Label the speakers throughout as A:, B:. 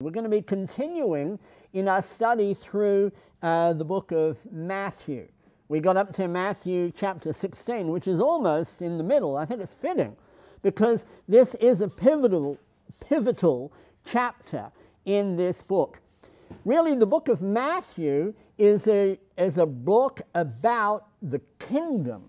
A: We're going to be continuing in our study through uh, the book of Matthew. We got up to Matthew chapter 16, which is almost in the middle. I think it's fitting because this is a pivotal, pivotal chapter in this book. Really, the book of Matthew is a, is a book about the kingdom.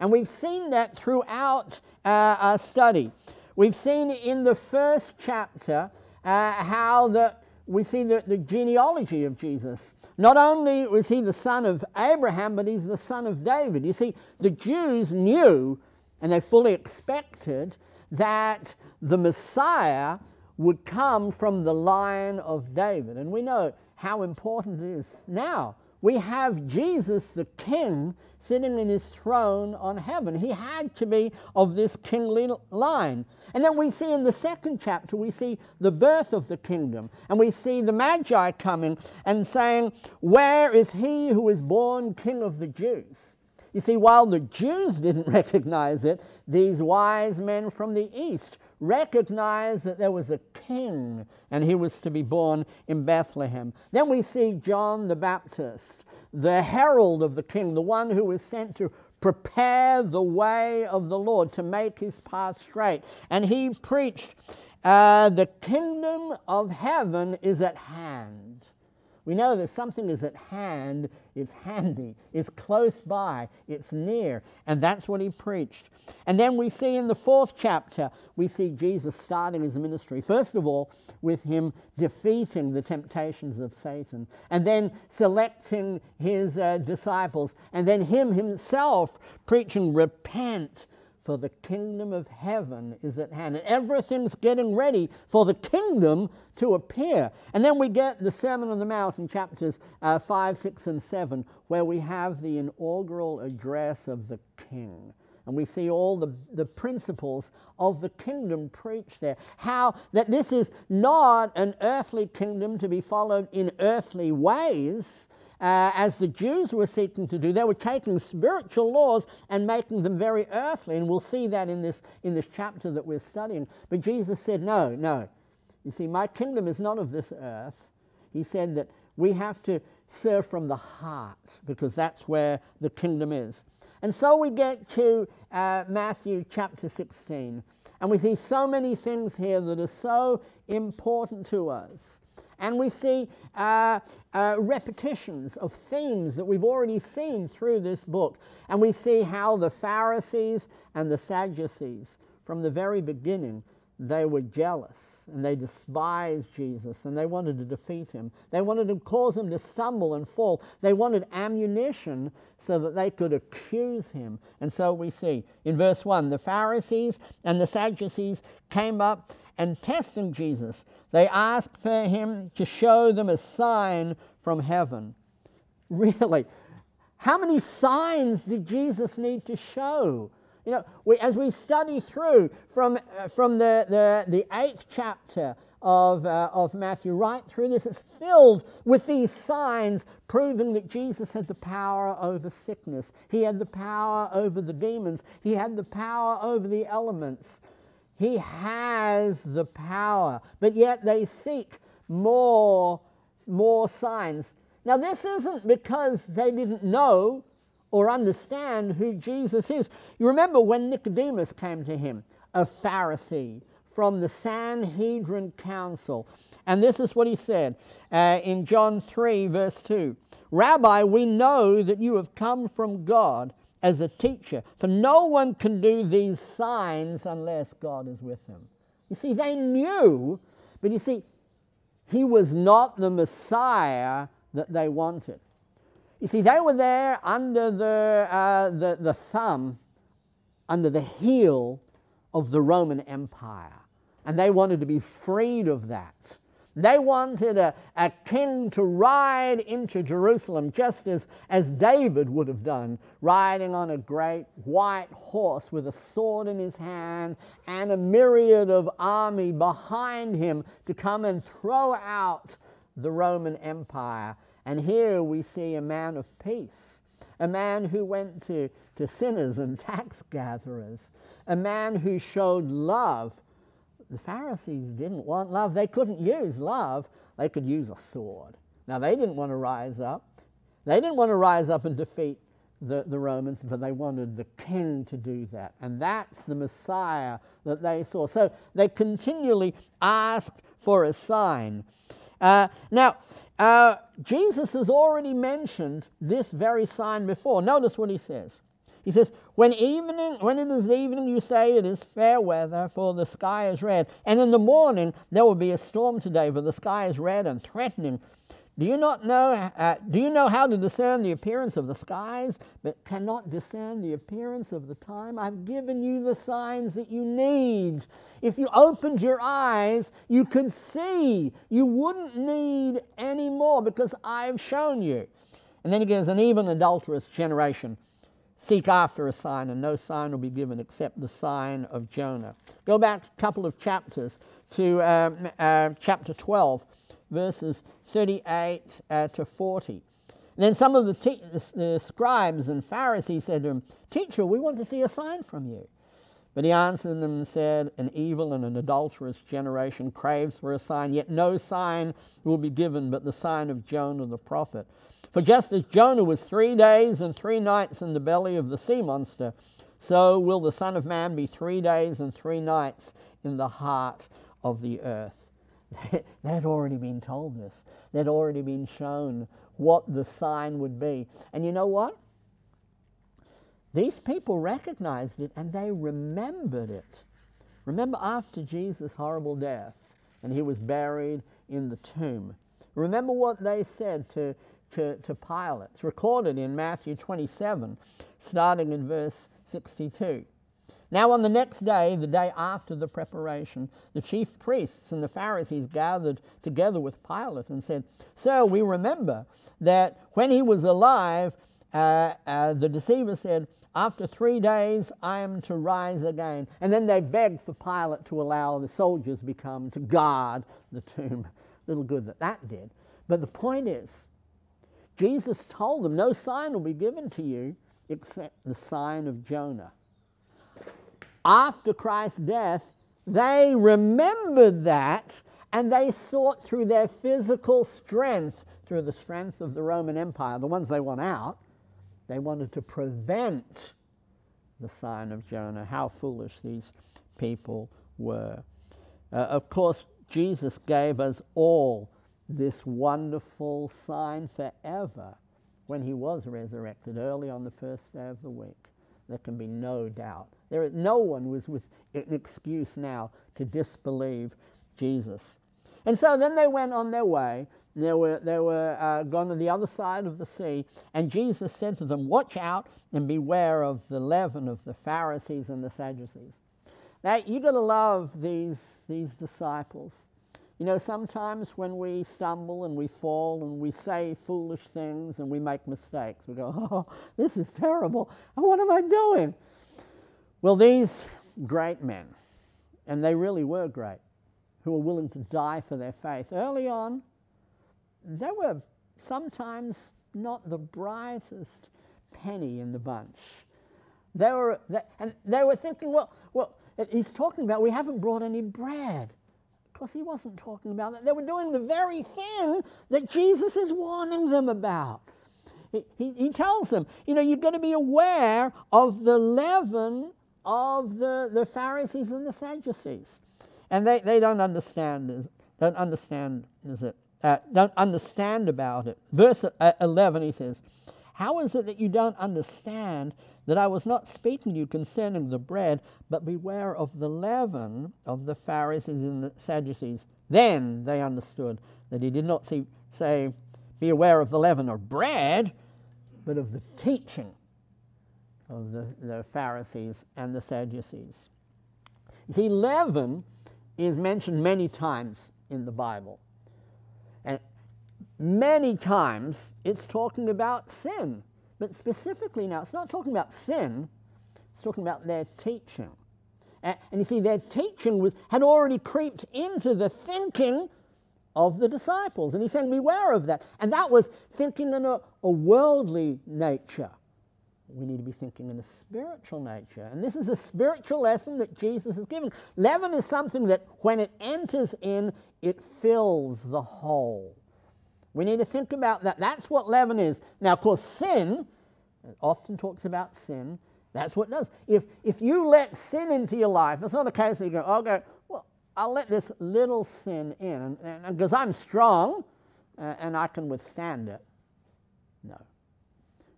A: And we've seen that throughout uh, our study. We've seen in the first chapter uh, how the, we see the, the genealogy of Jesus. Not only was he the son of Abraham, but he's the son of David. You see, the Jews knew and they fully expected that the Messiah would come from the line of David. And we know how important it is now we have Jesus the King sitting in his throne on heaven. He had to be of this kingly line. And then we see in the second chapter, we see the birth of the kingdom. And we see the Magi coming and saying, Where is he who is born King of the Jews? You see, while the Jews didn't recognize it, these wise men from the east recognized that there was a king and he was to be born in Bethlehem. Then we see John the Baptist, the herald of the king, the one who was sent to prepare the way of the Lord, to make his path straight. And he preached, uh, The kingdom of heaven is at hand. We know that something is at hand, it's handy, it's close by, it's near, and that's what he preached. And then we see in the fourth chapter, we see Jesus starting his ministry. First of all, with him defeating the temptations of Satan, and then selecting his uh, disciples, and then him himself preaching, Repent for the kingdom of heaven is at hand. And everything's getting ready for the kingdom to appear. And then we get the Sermon on the Mount in chapters uh, 5, 6, and 7, where we have the inaugural address of the king. And we see all the, the principles of the kingdom preached there. How that this is not an earthly kingdom to be followed in earthly ways, uh, as the Jews were seeking to do. They were taking spiritual laws and making them very earthly, and we'll see that in this, in this chapter that we're studying. But Jesus said, No, no. You see, my kingdom is not of this earth. He said that we have to serve from the heart because that's where the kingdom is. And so we get to uh, Matthew chapter 16, and we see so many things here that are so important to us. And we see uh, uh, repetitions of themes that we've already seen through this book. And we see how the Pharisees and the Sadducees, from the very beginning, they were jealous and they despised Jesus and they wanted to defeat him. They wanted to cause him to stumble and fall. They wanted ammunition so that they could accuse him. And so we see in verse 1 the Pharisees and the Sadducees came up and testing Jesus, they asked for him to show them a sign from heaven. Really, how many signs did Jesus need to show? You know, we, as we study through from, uh, from the, the, the eighth chapter of, uh, of Matthew right through this, it's filled with these signs proving that Jesus had the power over sickness. He had the power over the demons. He had the power over the elements. He has the power, but yet they seek more, more signs. Now, this isn't because they didn't know or understand who Jesus is. You remember when Nicodemus came to him, a Pharisee from the Sanhedrin Council. And this is what he said uh, in John 3, verse 2 Rabbi, we know that you have come from God as a teacher. For no one can do these signs unless God is with him. You see, they knew, but you see, he was not the Messiah that they wanted. You see, they were there under the, uh, the, the thumb, under the heel of the Roman Empire, and they wanted to be freed of that. They wanted a, a king to ride into Jerusalem just as, as David would have done, riding on a great white horse with a sword in his hand and a myriad of army behind him to come and throw out the Roman Empire. And here we see a man of peace, a man who went to, to sinners and tax gatherers, a man who showed love the Pharisees didn't want love. They couldn't use love, they could use a sword. Now, they didn't want to rise up. They didn't want to rise up and defeat the, the Romans, but they wanted the king to do that. And that's the Messiah that they saw. So they continually asked for a sign. Uh, now, uh, Jesus has already mentioned this very sign before. Notice what he says. He says, when evening, when it is evening, you say it is fair weather, for the sky is red. And in the morning there will be a storm today, for the sky is red and threatening. Do you not know, uh, do you know how to discern the appearance of the skies, but cannot discern the appearance of the time? I've given you the signs that you need. If you opened your eyes, you could see. You wouldn't need any more because I've shown you. And then he goes, an even adulterous generation. Seek after a sign, and no sign will be given except the sign of Jonah. Go back a couple of chapters to um, uh, chapter 12 verses 38 uh, to 40. And then some of the, te- the scribes and Pharisees said to him, Teacher, we want to see a sign from you. But he answered them and said, An evil and an adulterous generation craves for a sign, yet no sign will be given but the sign of Jonah the prophet. For just as Jonah was three days and three nights in the belly of the sea monster, so will the Son of Man be three days and three nights in the heart of the earth. They'd already been told this. They'd already been shown what the sign would be. And you know what? These people recognized it and they remembered it. Remember after Jesus' horrible death and he was buried in the tomb. Remember what they said to, to, to Pilate. It's recorded in Matthew 27, starting in verse 62. Now, on the next day, the day after the preparation, the chief priests and the Pharisees gathered together with Pilate and said, Sir, we remember that when he was alive, uh, uh, the deceiver said, After three days I am to rise again. And then they begged for Pilate to allow the soldiers become to guard the tomb. Little good that that did. But the point is, Jesus told them, No sign will be given to you except the sign of Jonah after Christ's death, they remembered that and they sought through their physical strength, through the strength of the Roman Empire, the ones they want out, they wanted to prevent the sign of Jonah. How foolish these people were. Uh, of course, Jesus gave us all this wonderful sign forever when he was resurrected early on the first day of the week. There can be no doubt. There, no one was with an excuse now to disbelieve Jesus. And so then they went on their way. They were, they were uh, gone to the other side of the sea, and Jesus said to them, Watch out and beware of the leaven of the Pharisees and the Sadducees. Now, you've got to love these, these disciples. You know, sometimes when we stumble and we fall and we say foolish things and we make mistakes, we go, oh, this is terrible. What am I doing? Well, these great men, and they really were great, who were willing to die for their faith, early on, they were sometimes not the brightest penny in the bunch. They were, they, and they were thinking, well, well, he's talking about we haven't brought any bread. Of course, he wasn't talking about that. They were doing the very thing that Jesus is warning them about. He, he, he tells them, you know, you've got to be aware of the leaven of the, the Pharisees and the Sadducees. And they, they don't understand, don't understand, is it? Uh, don't understand about it. Verse uh, 11, he says, How is it that you don't understand that I was not speaking to you concerning the bread, but beware of the leaven of the Pharisees and the Sadducees. Then they understood that he did not see, say, Be aware of the leaven of bread, but of the teaching of the, the Pharisees and the Sadducees. You see, leaven is mentioned many times in the Bible. Many times it's talking about sin. But specifically now, it's not talking about sin, it's talking about their teaching. And, you see, their teaching was, had already creeped into the thinking of the disciples. And he said, Beware of that. And that was thinking in a, a worldly nature. we need to be thinking in a spiritual nature. And this is a spiritual lesson that Jesus is giving. Leaven is something that when it enters in, it fills the whole. We need to think about that. That's what leaven is. Now, of course, sin, often talks about sin, that's what it does. If, if you let sin into your life, it's not a case that you go, okay, well, I'll let this little sin in, because I'm strong uh, and I can withstand it. No.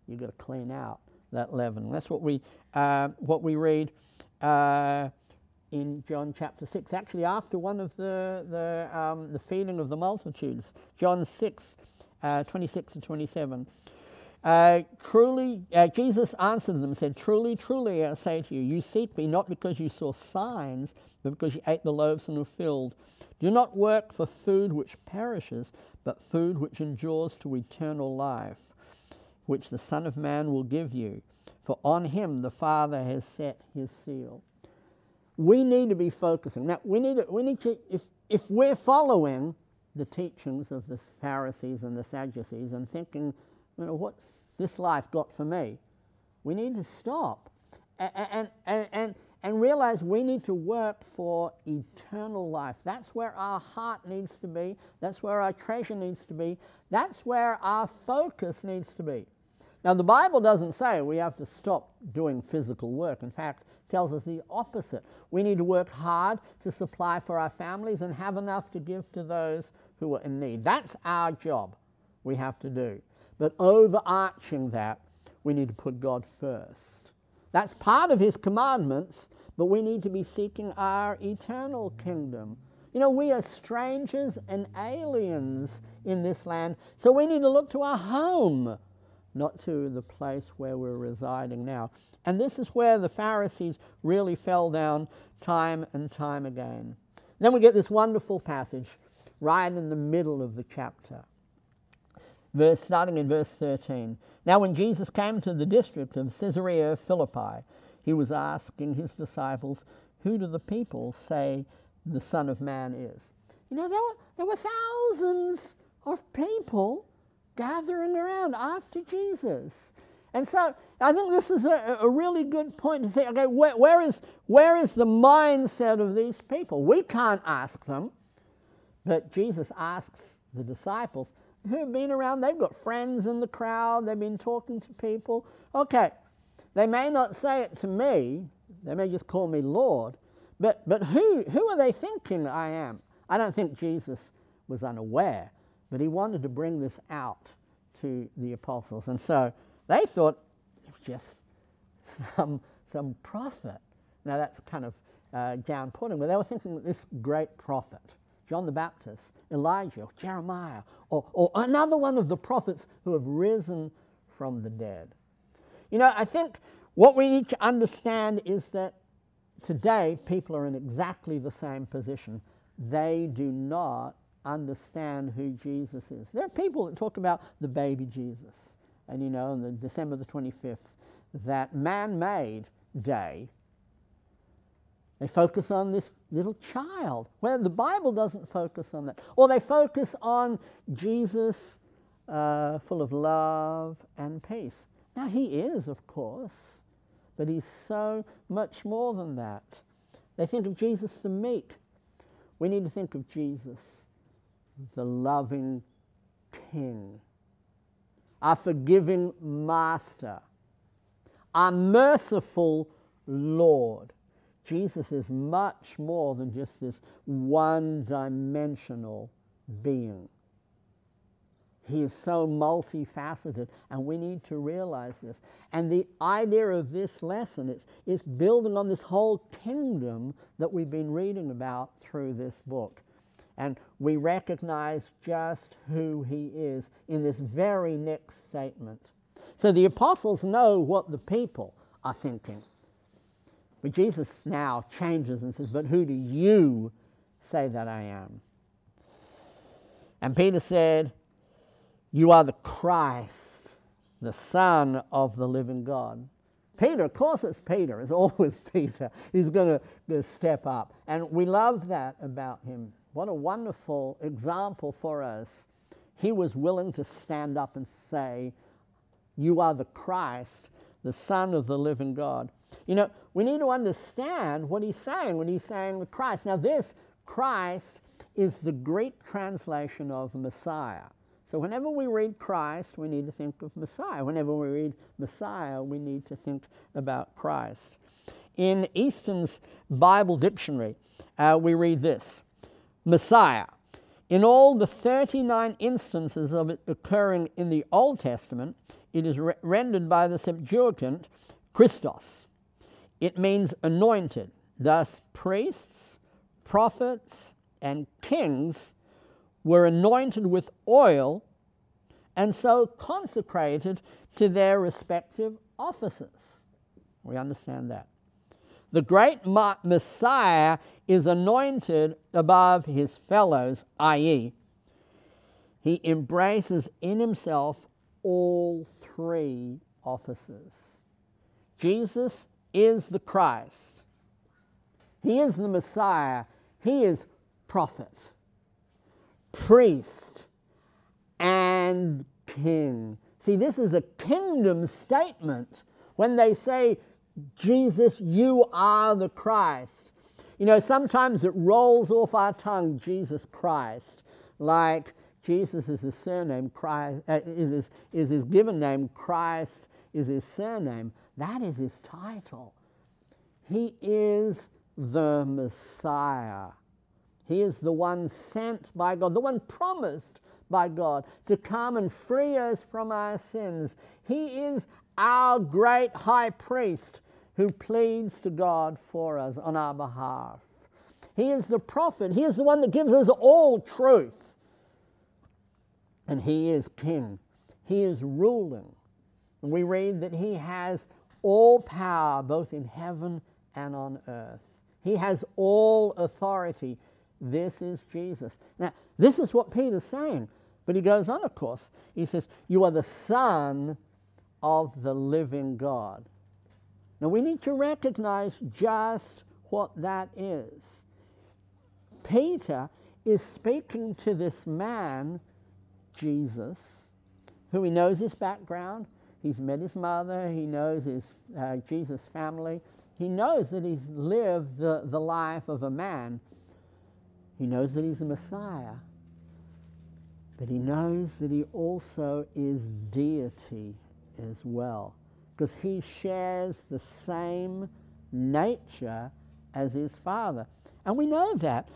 A: You've got to clean out that leaven. That's what we, uh, what we read uh, in John chapter 6. Actually, after one of the, the, um, the feeding of the multitudes, John 6, uh, 26 to 27. Uh, truly, uh, Jesus answered them and said, Truly, truly, I say to you, you seek me not because you saw signs, but because you ate the loaves and were filled. Do not work for food which perishes, but food which endures to eternal life, which the Son of Man will give you. For on him the Father has set his seal. We need to be focusing. Now, we need to, we need to if, if we're following the teachings of the Pharisees and the Sadducees and thinking, you know, what's this life got for me? We need to stop and, and, and, and realize we need to work for eternal life. That's where our heart needs to be. That's where our treasure needs to be. That's where our focus needs to be. Now, the Bible doesn't say we have to stop doing physical work. In fact, tells us the opposite. We need to work hard to supply for our families and have enough to give to those who are in need. That's our job we have to do. But overarching that, we need to put God first. That's part of His commandments, but we need to be seeking our eternal kingdom. You know, we are strangers and aliens in this land, so we need to look to our home, not to the place where we're residing now. And this is where the Pharisees really fell down time and time again. Then we get this wonderful passage right in the middle of the chapter verse, starting in verse 13. Now, when Jesus came to the district of Caesarea Philippi, he was asking his disciples, Who do the people say the Son of Man is? You know, there were, there were thousands of people gathering around after Jesus. And so I think this is a, a really good point to say, okay, where, where, is, where is the mindset of these people? We can't ask them, but Jesus asks the disciples, who've been around, they've got friends in the crowd, they've been talking to people. Okay, they may not say it to me, they may just call me Lord, but, but who, who are they thinking I am? I don't think Jesus was unaware, but he wanted to bring this out to the apostles. And so they thought it was just some, some prophet. Now that's kind of uh, but they were thinking that this great prophet John the Baptist, Elijah, Jeremiah, or, or another one of the prophets who have risen from the dead. You know, I think what we need to understand is that today people are in exactly the same position. They do not understand who Jesus is. There are people that talk about the baby Jesus. And you know, on the December the 25th, that man made day they focus on this little child, where the Bible doesn't focus on that. Or they focus on Jesus uh, full of love and peace. Now, he is, of course, but he's so much more than that. They think of Jesus the meek. We need to think of Jesus, the loving King, our forgiving Master, our merciful Lord. Jesus is much more than just this one dimensional being. He is so multifaceted, and we need to realize this. And the idea of this lesson is, is building on this whole kingdom that we've been reading about through this book. And we recognize just who he is in this very next statement. So the apostles know what the people are thinking. But Jesus now changes and says, But who do you say that I am? And Peter said, You are the Christ, the Son of the living God. Peter, of course it's Peter, it's always Peter. He's going to step up. And we love that about him. What a wonderful example for us. He was willing to stand up and say, You are the Christ, the Son of the living God. You know, we need to understand what he's saying when he's saying the Christ. Now, this Christ is the Greek translation of Messiah. So, whenever we read Christ, we need to think of Messiah. Whenever we read Messiah, we need to think about Christ. In Easton's Bible Dictionary, uh, we read this Messiah. In all the 39 instances of it occurring in the Old Testament, it is re- rendered by the Septuagint Christos. It means anointed. Thus, priests, prophets, and kings were anointed with oil and so consecrated to their respective offices. We understand that. The great Messiah is anointed above his fellows, i.e., he embraces in himself all three offices. Jesus is the Christ, he is the Messiah, he is prophet, priest, and king. See, this is a kingdom statement when they say, Jesus, you are the Christ. You know, sometimes it rolls off our tongue, Jesus Christ, like Jesus is his surname, Christ, uh, is, his, is his given name, Christ is his surname. That is his title. He is the Messiah. He is the one sent by God, the one promised by God to come and free us from our sins. He is our great high priest who pleads to God for us on our behalf. He is the prophet, He is the one that gives us all truth. And He is king, He is ruling. And we read that He has all power both in heaven and on earth. He has all authority. This is Jesus. Now, this is what Peter's saying. But he goes on, of course. He says, You are the Son of the living God. Now, we need to recognize just what that is. Peter is speaking to this man, Jesus, who he knows his background. He's met his mother, he knows his uh, Jesus' family, he knows that he's lived the, the life of a man. He knows that he's a Messiah. But he knows that he also is deity as well, because he shares the same nature as his Father. And we know that.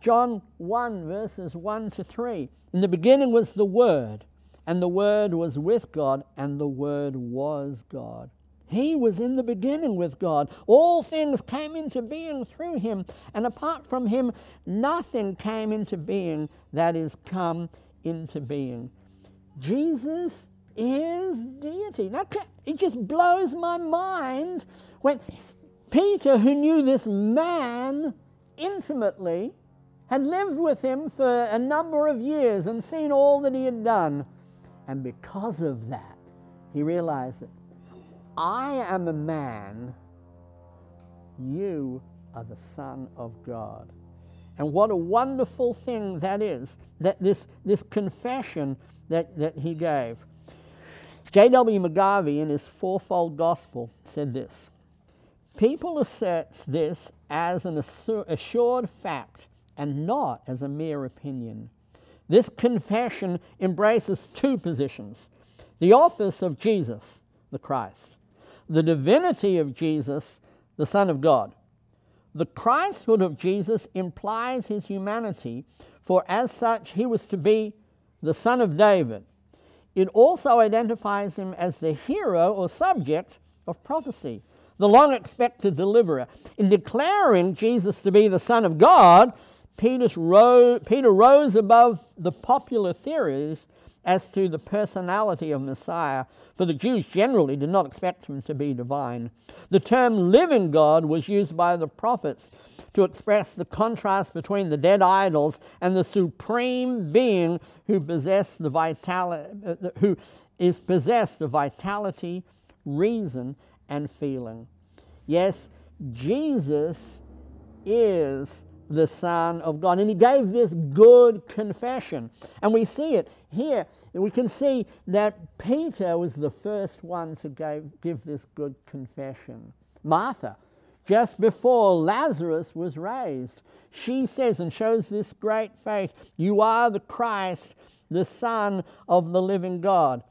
A: John 1, verses 1 to 3. In the beginning was the Word, and the Word was with God, and the Word was God. He was in the beginning with God. All things came into being through him, and apart from him, nothing came into being that is come into being. Jesus is deity. Now, it just blows my mind when Peter, who knew this man intimately, had lived with him for a number of years and seen all that he had done. And because of that, he realized that I am a man, you are the Son of God. And what a wonderful thing that is, that this, this confession that, that he gave. J.W. McGarvey, in his fourfold gospel, said this People assert this as an assured fact and not as a mere opinion. This confession embraces two positions the office of Jesus, the Christ, the divinity of Jesus, the Son of God. The Christhood of Jesus implies his humanity, for as such, he was to be the Son of David. It also identifies him as the hero or subject of prophecy, the long expected deliverer. In declaring Jesus to be the Son of God, Peter rose above the popular theories as to the personality of Messiah, for the Jews generally did not expect him to be divine. The term living God was used by the prophets to express the contrast between the dead idols and the supreme being who possessed the vitality, who is possessed of vitality, reason, and feeling. Yes, Jesus is the Son of God. And he gave this good confession. And we see it here. We can see that Peter was the first one to give, give this good confession. Martha, just before Lazarus was raised, she says and shows this great faith You are the Christ, the Son of the living God.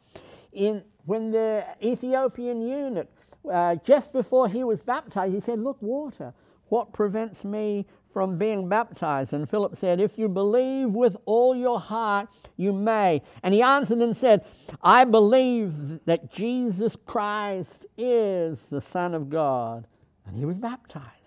A: In, when the Ethiopian eunuch, uh, just before he was baptized, he said, Look, water. What prevents me from being baptized? And Philip said, If you believe with all your heart, you may. And he answered and said, I believe that Jesus Christ is the Son of God. And he was baptized.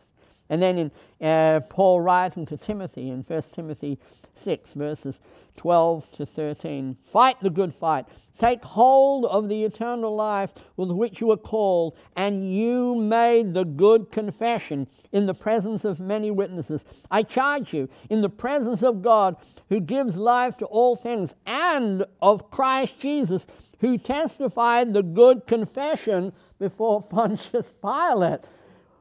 A: And then in uh, Paul writing to Timothy in 1 Timothy 6, verses 12 to 13 Fight the good fight. Take hold of the eternal life with which you were called, and you made the good confession in the presence of many witnesses. I charge you, in the presence of God, who gives life to all things, and of Christ Jesus, who testified the good confession before Pontius Pilate.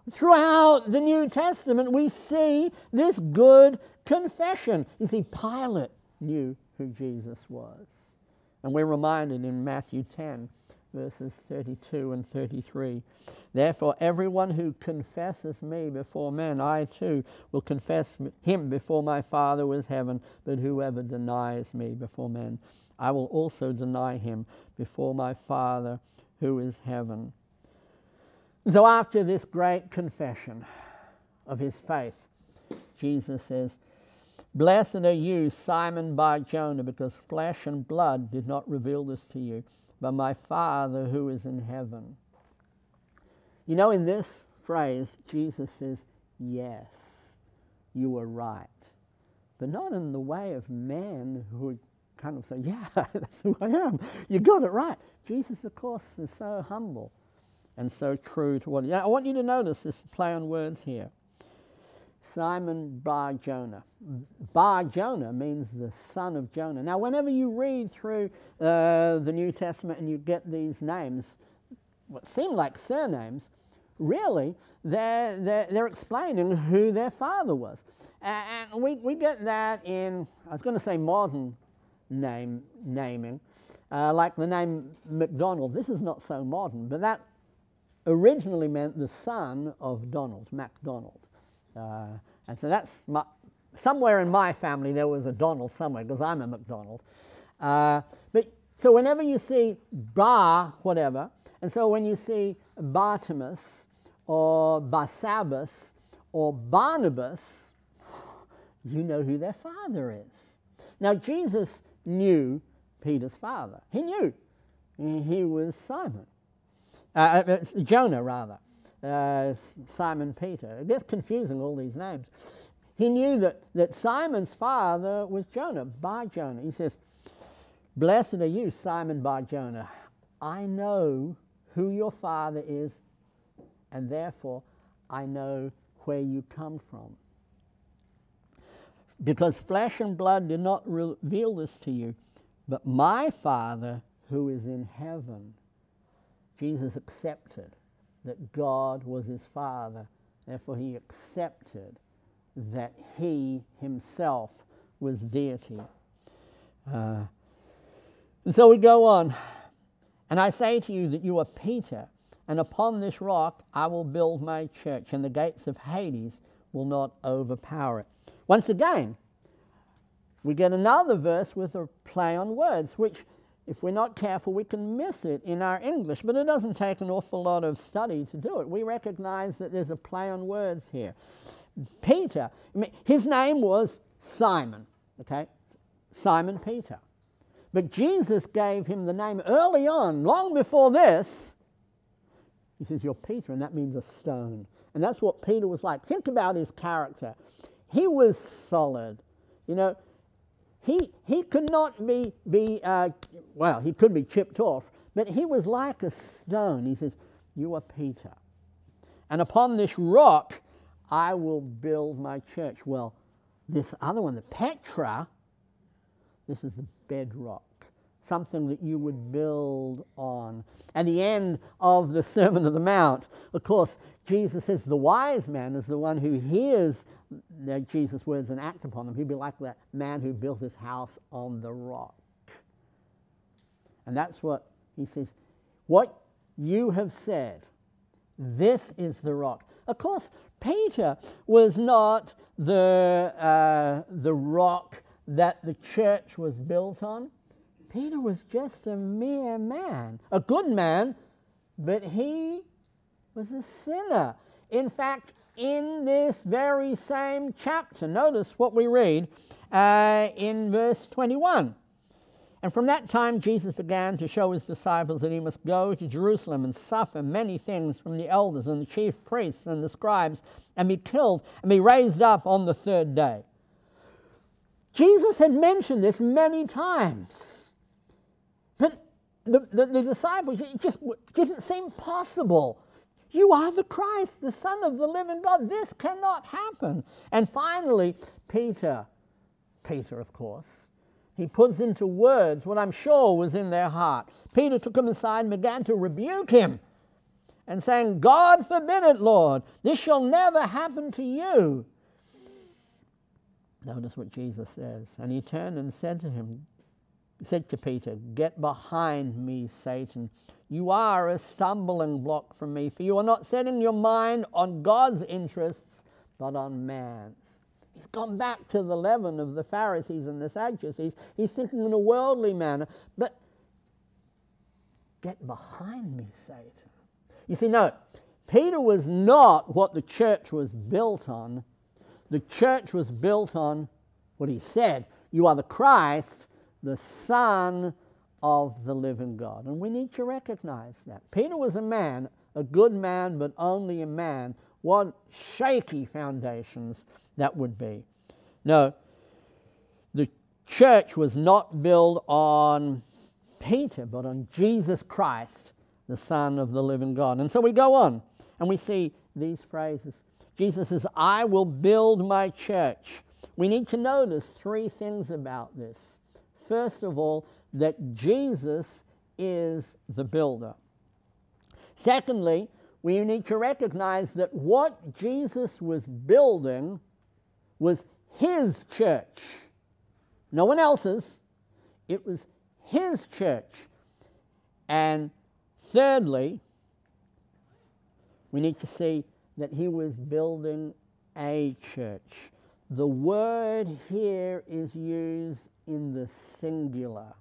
A: Throughout the New Testament, we see this good confession. You see, Pilate knew who Jesus was. And we're reminded in Matthew 10, verses 32 and 33. Therefore, everyone who confesses me before men, I too will confess him before my Father who is heaven. But whoever denies me before men, I will also deny him before my Father who is heaven. So, after this great confession of his faith, Jesus says, Blessed are you, Simon Bar Jonah, because flesh and blood did not reveal this to you, but my Father who is in heaven. You know, in this phrase, Jesus says, Yes, you were right. But not in the way of man who would kind of say, Yeah, that's who I am. You got it right. Jesus, of course, is so humble and so true to what. Yeah, I want you to notice this play on words here. Simon Bar Jonah. Bar Jonah means the son of Jonah. Now, whenever you read through uh, the New Testament and you get these names, what seem like surnames, really, they're, they're, they're explaining who their father was. And we, we get that in, I was going to say modern name naming, uh, like the name McDonald. This is not so modern, but that originally meant the son of Donald, MacDonald. Uh, and so that's my, somewhere in my family there was a Donald somewhere because I'm a McDonald. Uh, but so whenever you see Bar, whatever, and so when you see Bartimaeus or Barsabbas or Barnabas, you know who their father is. Now Jesus knew Peter's father. He knew he was Simon. Uh, uh, Jonah, rather, uh, Simon Peter. It gets confusing, all these names. He knew that, that Simon's father was Jonah, Bar Jonah. He says, Blessed are you, Simon Bar Jonah. I know who your father is, and therefore I know where you come from. Because flesh and blood did not reveal this to you, but my Father who is in heaven. Jesus accepted that God was his Father. Therefore, he accepted that he himself was deity. Uh, and so we go on. And I say to you that you are Peter, and upon this rock I will build my church, and the gates of Hades will not overpower it. Once again, we get another verse with a play on words, which if we're not careful, we can miss it in our English, but it doesn't take an awful lot of study to do it. We recognize that there's a play on words here. Peter, his name was Simon, okay? Simon Peter. But Jesus gave him the name early on, long before this. He says, You're Peter, and that means a stone. And that's what Peter was like. Think about his character. He was solid. You know, he, he could not be, be uh, well, he could be chipped off, but he was like a stone. He says, You are Peter. And upon this rock I will build my church. Well, this other one, the Petra, this is the bedrock something that you would build on. At the end of the Sermon on the Mount, of course, Jesus says the wise man is the one who hears Jesus' words and act upon them. He'd be like that man who built his house on the rock. And that's what he says. What you have said, this is the rock. Of course, Peter was not the, uh, the rock that the church was built on. Peter was just a mere man, a good man, but he was a sinner. In fact, in this very same chapter, notice what we read uh, in verse 21. And from that time, Jesus began to show his disciples that he must go to Jerusalem and suffer many things from the elders and the chief priests and the scribes and be killed and be raised up on the third day. Jesus had mentioned this many times. But the, the, the disciples, it just didn't seem possible. You are the Christ, the Son of the living God. This cannot happen. And finally, Peter, Peter, of course, he puts into words what I'm sure was in their heart. Peter took him aside and began to rebuke him and saying, God forbid it, Lord, this shall never happen to you. Notice what Jesus says. And he turned and said to him, said to Peter, Get behind me, Satan. You are a stumbling block for me, for you are not setting your mind on God's interests, but on man's. He's gone back to the leaven of the Pharisees and the Sadducees. He's thinking in a worldly manner. But get behind me, Satan. You see, no, Peter was not what the church was built on. The church was built on what he said You are the Christ, the Son of the living God. And we need to recognize that. Peter was a man, a good man, but only a man. What shaky foundations that would be. No, the church was not built on Peter, but on Jesus Christ, the Son of the living God. And so we go on and we see these phrases. Jesus says, I will build my church. We need to notice three things about this. First of all, that Jesus is the builder. Secondly, we need to recognize that what Jesus was building was his church, no one else's. It was his church. And thirdly, we need to see that he was building a church. The word here is used in the singular.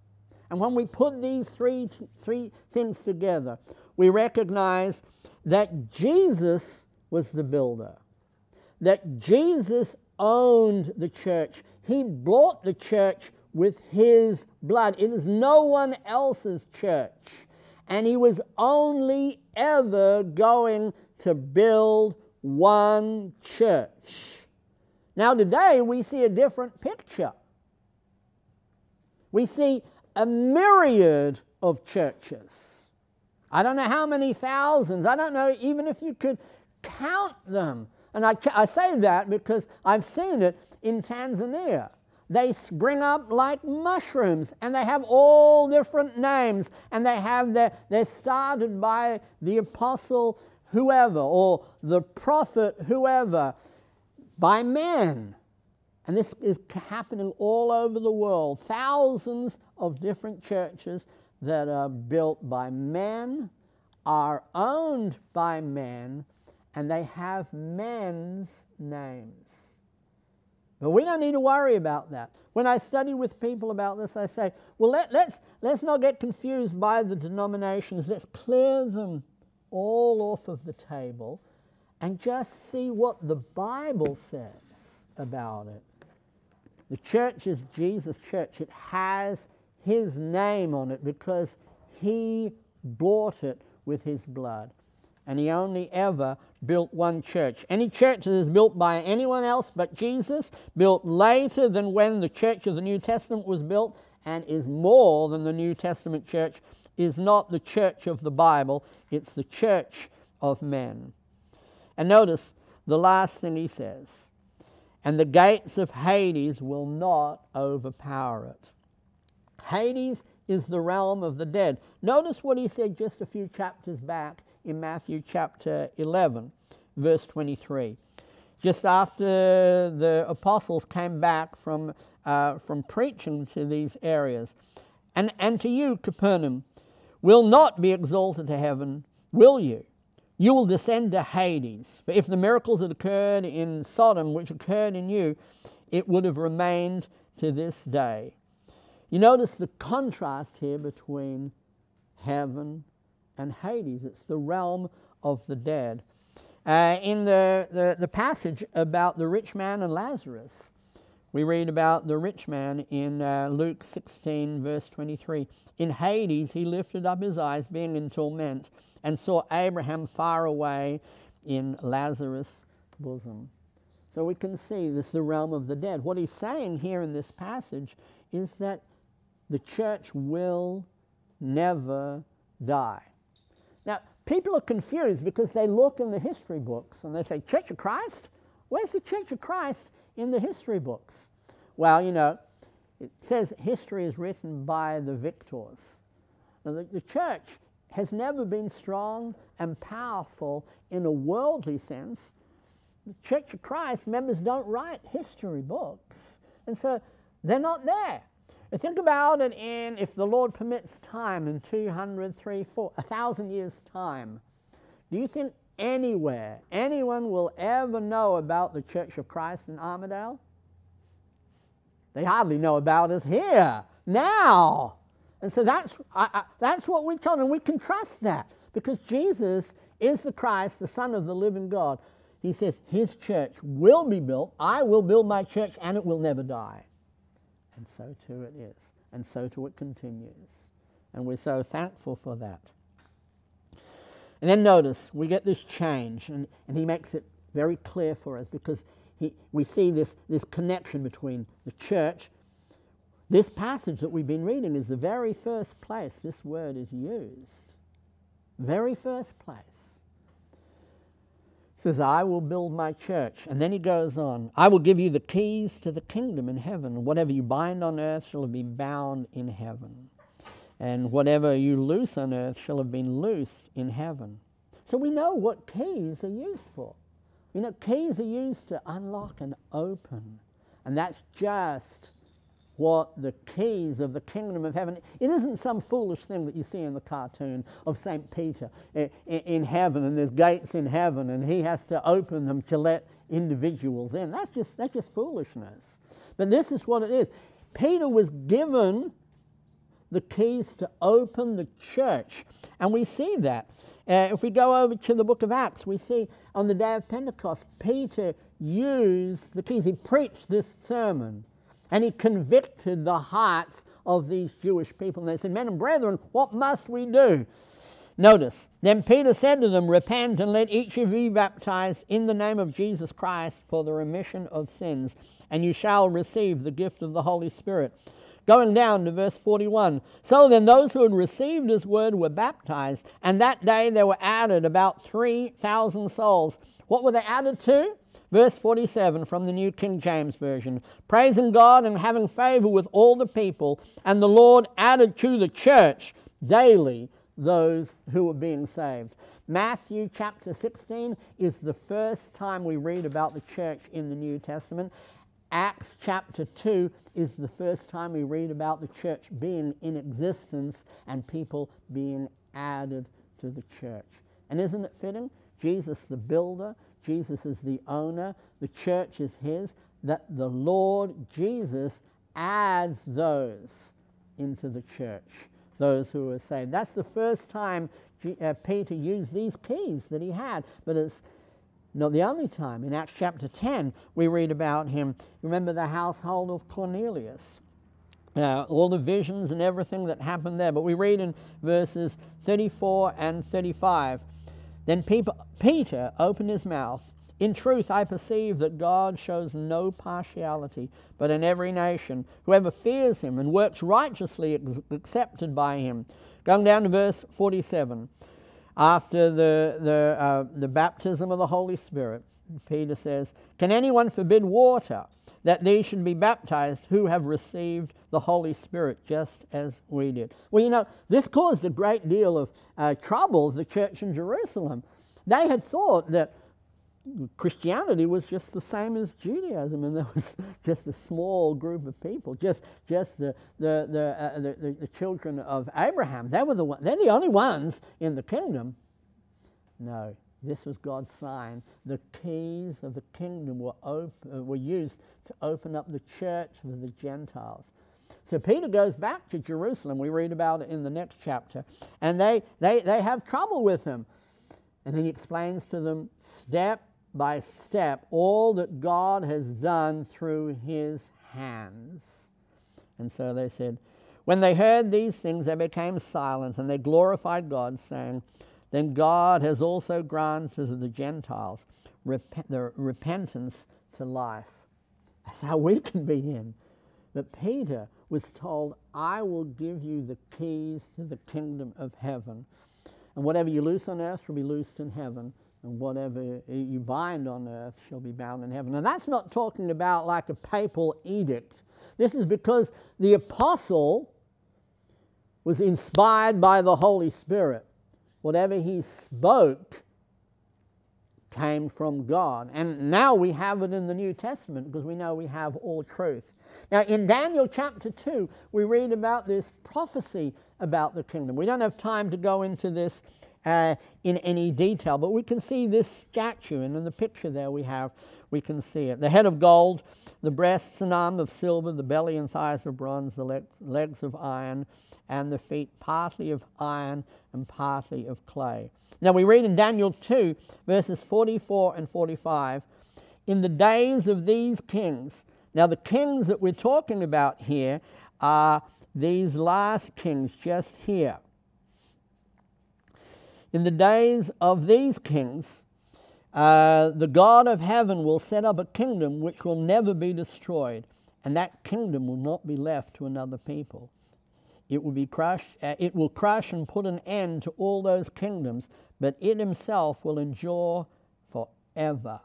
A: And when we put these three, three things together, we recognize that Jesus was the builder, that Jesus owned the church. He bought the church with his blood. It is no one else's church. And he was only ever going to build one church. Now, today we see a different picture. We see a myriad of churches. I don't know how many thousands. I don't know even if you could count them. And I, I say that because I've seen it in Tanzania. They spring up like mushrooms and they have all different names and they have their, they're started by the apostle whoever or the prophet whoever, by men. And this is happening all over the world. Thousands of different churches that are built by men, are owned by men, and they have men's names. But we don't need to worry about that. When I study with people about this, I say, well, let, let's, let's not get confused by the denominations. Let's clear them all off of the table and just see what the Bible says about it. The church is Jesus' church. It has his name on it because he bought it with his blood. And he only ever built one church. Any church that is built by anyone else but Jesus, built later than when the church of the New Testament was built, and is more than the New Testament church, is not the church of the Bible, it's the church of men. And notice the last thing he says and the gates of Hades will not overpower it. Hades is the realm of the dead. Notice what he said just a few chapters back in Matthew chapter 11, verse 23. Just after the apostles came back from, uh, from preaching to these areas. And, and to you, Capernaum, will not be exalted to heaven, will you? You will descend to Hades. For if the miracles had occurred in Sodom, which occurred in you, it would have remained to this day. You notice the contrast here between heaven and Hades. It's the realm of the dead. Uh, in the, the, the, passage about the rich man and Lazarus, we read about the rich man in uh, Luke 16, verse 23. In Hades, he lifted up his eyes, being in torment, and saw Abraham far away in Lazarus' bosom. So we can see this is the realm of the dead. What he's saying here in this passage is that the church will never die. Now, people are confused because they look in the history books and they say, Church of Christ? Where's the Church of Christ in the history books? Well, you know, it says history is written by the victors. Now, the, the church has never been strong and powerful in a worldly sense. The Church of Christ members don't write history books, and so they're not there. think about it in, if the Lord permits time, in 200, 3, 4, 1,000 years' time. Do you think anywhere anyone will ever know about the Church of Christ in Armadale? They hardly know about us here, now. And so that's, I, I, that's what we're told, and we can trust that because Jesus is the Christ, the Son of the living God. He says, His church will be built. I will build my church, and it will never die. And so too it is. And so too it continues. And we're so thankful for that. And then notice, we get this change, and, and he makes it very clear for us because he, we see this, this connection between the church this passage that we've been reading is the very first place this word is used. Very first place. He says, I will build my church. And then he goes on, I will give you the keys to the kingdom in heaven. Whatever you bind on earth shall be bound in heaven. And whatever you loose on earth shall have been loosed in heaven. So we know what keys are used for. We know keys are used to unlock and open. And that's just what the keys of the kingdom of heaven. It isn't some foolish thing that you see in the cartoon of St. Peter eh, in heaven and there's gates in heaven and he has to open them to let individuals in. That's just, that's just foolishness. But this is what it is. Peter was given the keys to open the church. And we see that. Uh, if we go over to the book of Acts, we see on the day of Pentecost, Peter used the keys. He preached this sermon. And he convicted the hearts of these Jewish people. And they said, Men and brethren, what must we do? Notice, then Peter said to them, Repent and let each of you be baptized in the name of Jesus Christ for the remission of sins, and you shall receive the gift of the Holy Spirit. Going down to verse 41. So then those who had received his word were baptized, and that day there were added about 3,000 souls. What were they added to? Verse 47 from the New King James Version Praising God and having favor with all the people, and the Lord added to the church daily those who were being saved. Matthew chapter 16 is the first time we read about the church in the New Testament. Acts chapter 2 is the first time we read about the church being in existence and people being added to the church. And isn't it fitting? Jesus, the builder, Jesus is the owner, the church is his, that the Lord Jesus adds those into the church, those who are saved. That's the first time uh, Peter used these keys that he had, but it's not the only time. In Acts chapter 10, we read about him. Remember the household of Cornelius. Uh, all the visions and everything that happened there. But we read in verses 34 and 35 then Peter opened his mouth. In truth, I perceive that God shows no partiality, but in every nation, whoever fears him and works righteously is accepted by him. Going down to verse 47. After the, the, uh, the baptism of the Holy Spirit, Peter says, Can anyone forbid water that they should be baptized who have received the Holy Spirit just as we did. Well, you know, this caused a great deal of uh, trouble, the church in Jerusalem. They had thought that Christianity was just the same as Judaism, and there was just a small group of people, just, just the, the, the, uh, the, the, children of Abraham. They were the one, they're the only ones in the kingdom. No, this was God's sign. The keys of the kingdom were, op- uh, were used to open up the church for the Gentiles. So Peter goes back to Jerusalem. We read about it in the next chapter. And they, they, they have trouble with him. And he explains to them step by step all that God has done through his hands. And so they said, When they heard these things, they became silent and they glorified God, saying, Then God has also granted to the Gentiles rep- the repentance to life. That's how we can be in. But Peter was told, I will give you the keys to the kingdom of heaven. And whatever you loose on earth will be loosed in heaven and whatever you bind on earth shall be bound in heaven. And that's not talking about like a papal edict. This is because the apostle was inspired by the Holy Spirit. Whatever he spoke came from God. And now we have it in the New Testament because we know we have all truth. Now, in Daniel chapter 2, we read about this prophecy about the kingdom. We don't have time to go into this uh, in any detail, but we can see this statue, and in the picture there we have, we can see it. The head of gold, the breasts and arms of silver, the belly and thighs of bronze, the le- legs of iron, and the feet partly of iron and partly of clay. Now we read in Daniel 2, verses 44 and 45 In the days of these kings, now the kings that we're talking about here are these last kings just here. In the days of these kings, uh, the God of heaven will set up a kingdom which will never be destroyed, and that kingdom will not be left to another people. It will be crushed, uh, it will crush and put an end to all those kingdoms, but it himself will endure forever.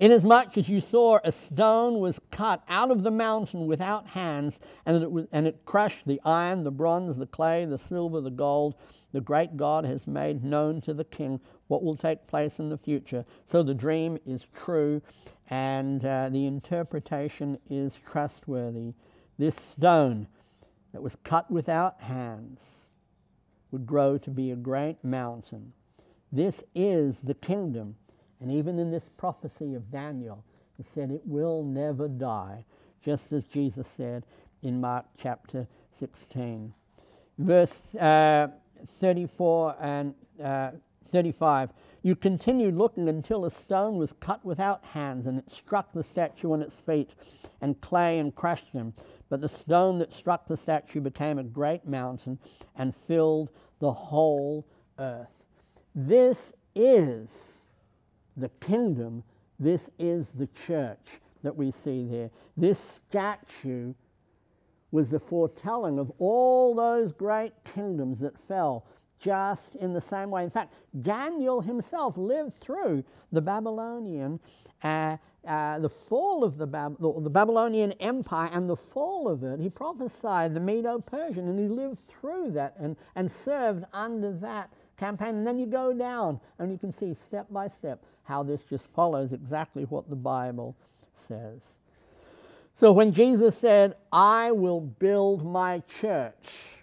A: Inasmuch as you saw a stone was cut out of the mountain without hands, and it, was, and it crushed the iron, the bronze, the clay, the silver, the gold, the great God has made known to the king what will take place in the future. So the dream is true and uh, the interpretation is trustworthy. This stone that was cut without hands would grow to be a great mountain. This is the kingdom. And even in this prophecy of Daniel, it said it will never die, just as Jesus said in Mark chapter 16. Verse uh, 34 and uh, 35. You continued looking until a stone was cut without hands, and it struck the statue on its feet, and clay and crushed him. But the stone that struck the statue became a great mountain and filled the whole earth. This is the kingdom, this is the church that we see there. This statue was the foretelling of all those great kingdoms that fell just in the same way. In fact, Daniel himself lived through the Babylonian, uh, uh, the fall of the, Bab- the Babylonian Empire and the fall of it. He prophesied the Medo Persian and he lived through that and, and served under that campaign. And then you go down and you can see step by step how this just follows exactly what the Bible says. So when Jesus said, I will build my church,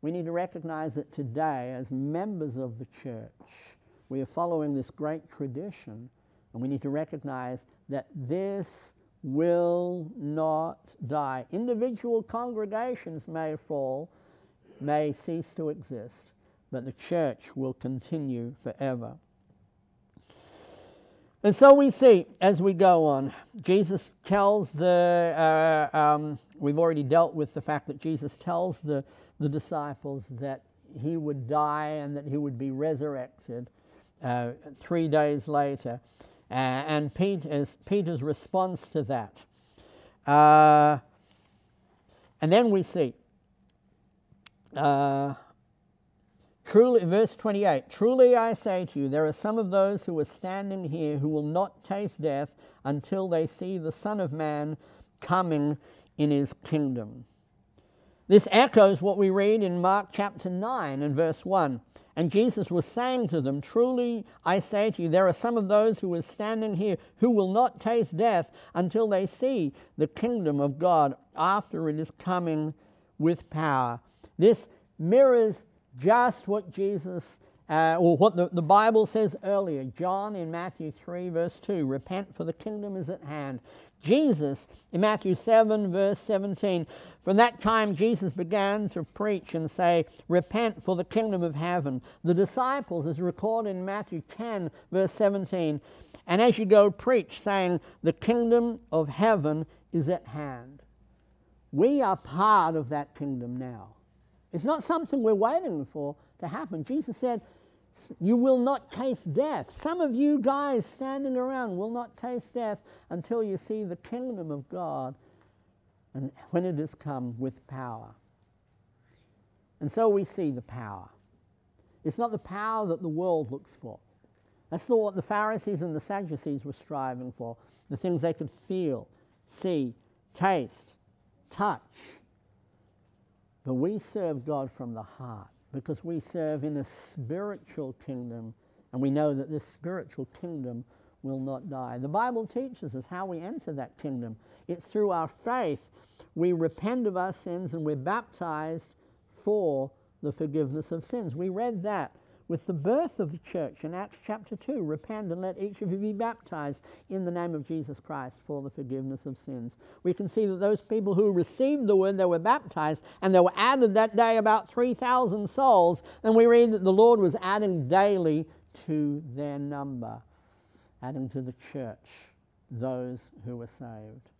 A: we need to recognize that today, as members of the church, we are following this great tradition, and we need to recognize that this will not die. Individual congregations may fall, may cease to exist, but the church will continue forever. And so we see as we go on, Jesus tells the, uh, um, we've already dealt with the fact that Jesus tells the, the disciples that he would die and that he would be resurrected uh, three days later. Uh, and Peter's, Peter's response to that. Uh, and then we see uh, Truly, verse 28 Truly I say to you, there are some of those who are standing here who will not taste death until they see the Son of Man coming in his kingdom. This echoes what we read in Mark chapter 9 and verse 1. And Jesus was saying to them, Truly I say to you, there are some of those who are standing here who will not taste death until they see the kingdom of God after it is coming with power. This mirrors just what Jesus uh, or what the, the Bible says earlier. John in Matthew 3, verse 2 Repent, for the kingdom is at hand. Jesus in Matthew 7, verse 17. From that time, Jesus began to preach and say, Repent, for the kingdom of heaven. The disciples, as recorded in Matthew 10, verse 17, and as you go, preach, saying, The kingdom of heaven is at hand. We are part of that kingdom now. It's not something we're waiting for to happen. Jesus said, You will not taste death. Some of you guys standing around will not taste death until you see the kingdom of God and when it has come with power. And so we see the power. It's not the power that the world looks for. That's not what the Pharisees and the Sadducees were striving for the things they could feel, see, taste, touch. But we serve God from the heart because we serve in a spiritual kingdom and we know that this spiritual kingdom will not die. The Bible teaches us how we enter that kingdom. It's through our faith. We repent of our sins and we're baptized for the forgiveness of sins. We read that with the birth of the church in Acts chapter 2. Repent and let each of you be baptized in the name of Jesus Christ for the forgiveness of sins. We can see that those people who received the word, they were baptized, and there were added that day about 3,000 souls. And we read that the Lord was adding daily to their number, adding to the church those who were saved.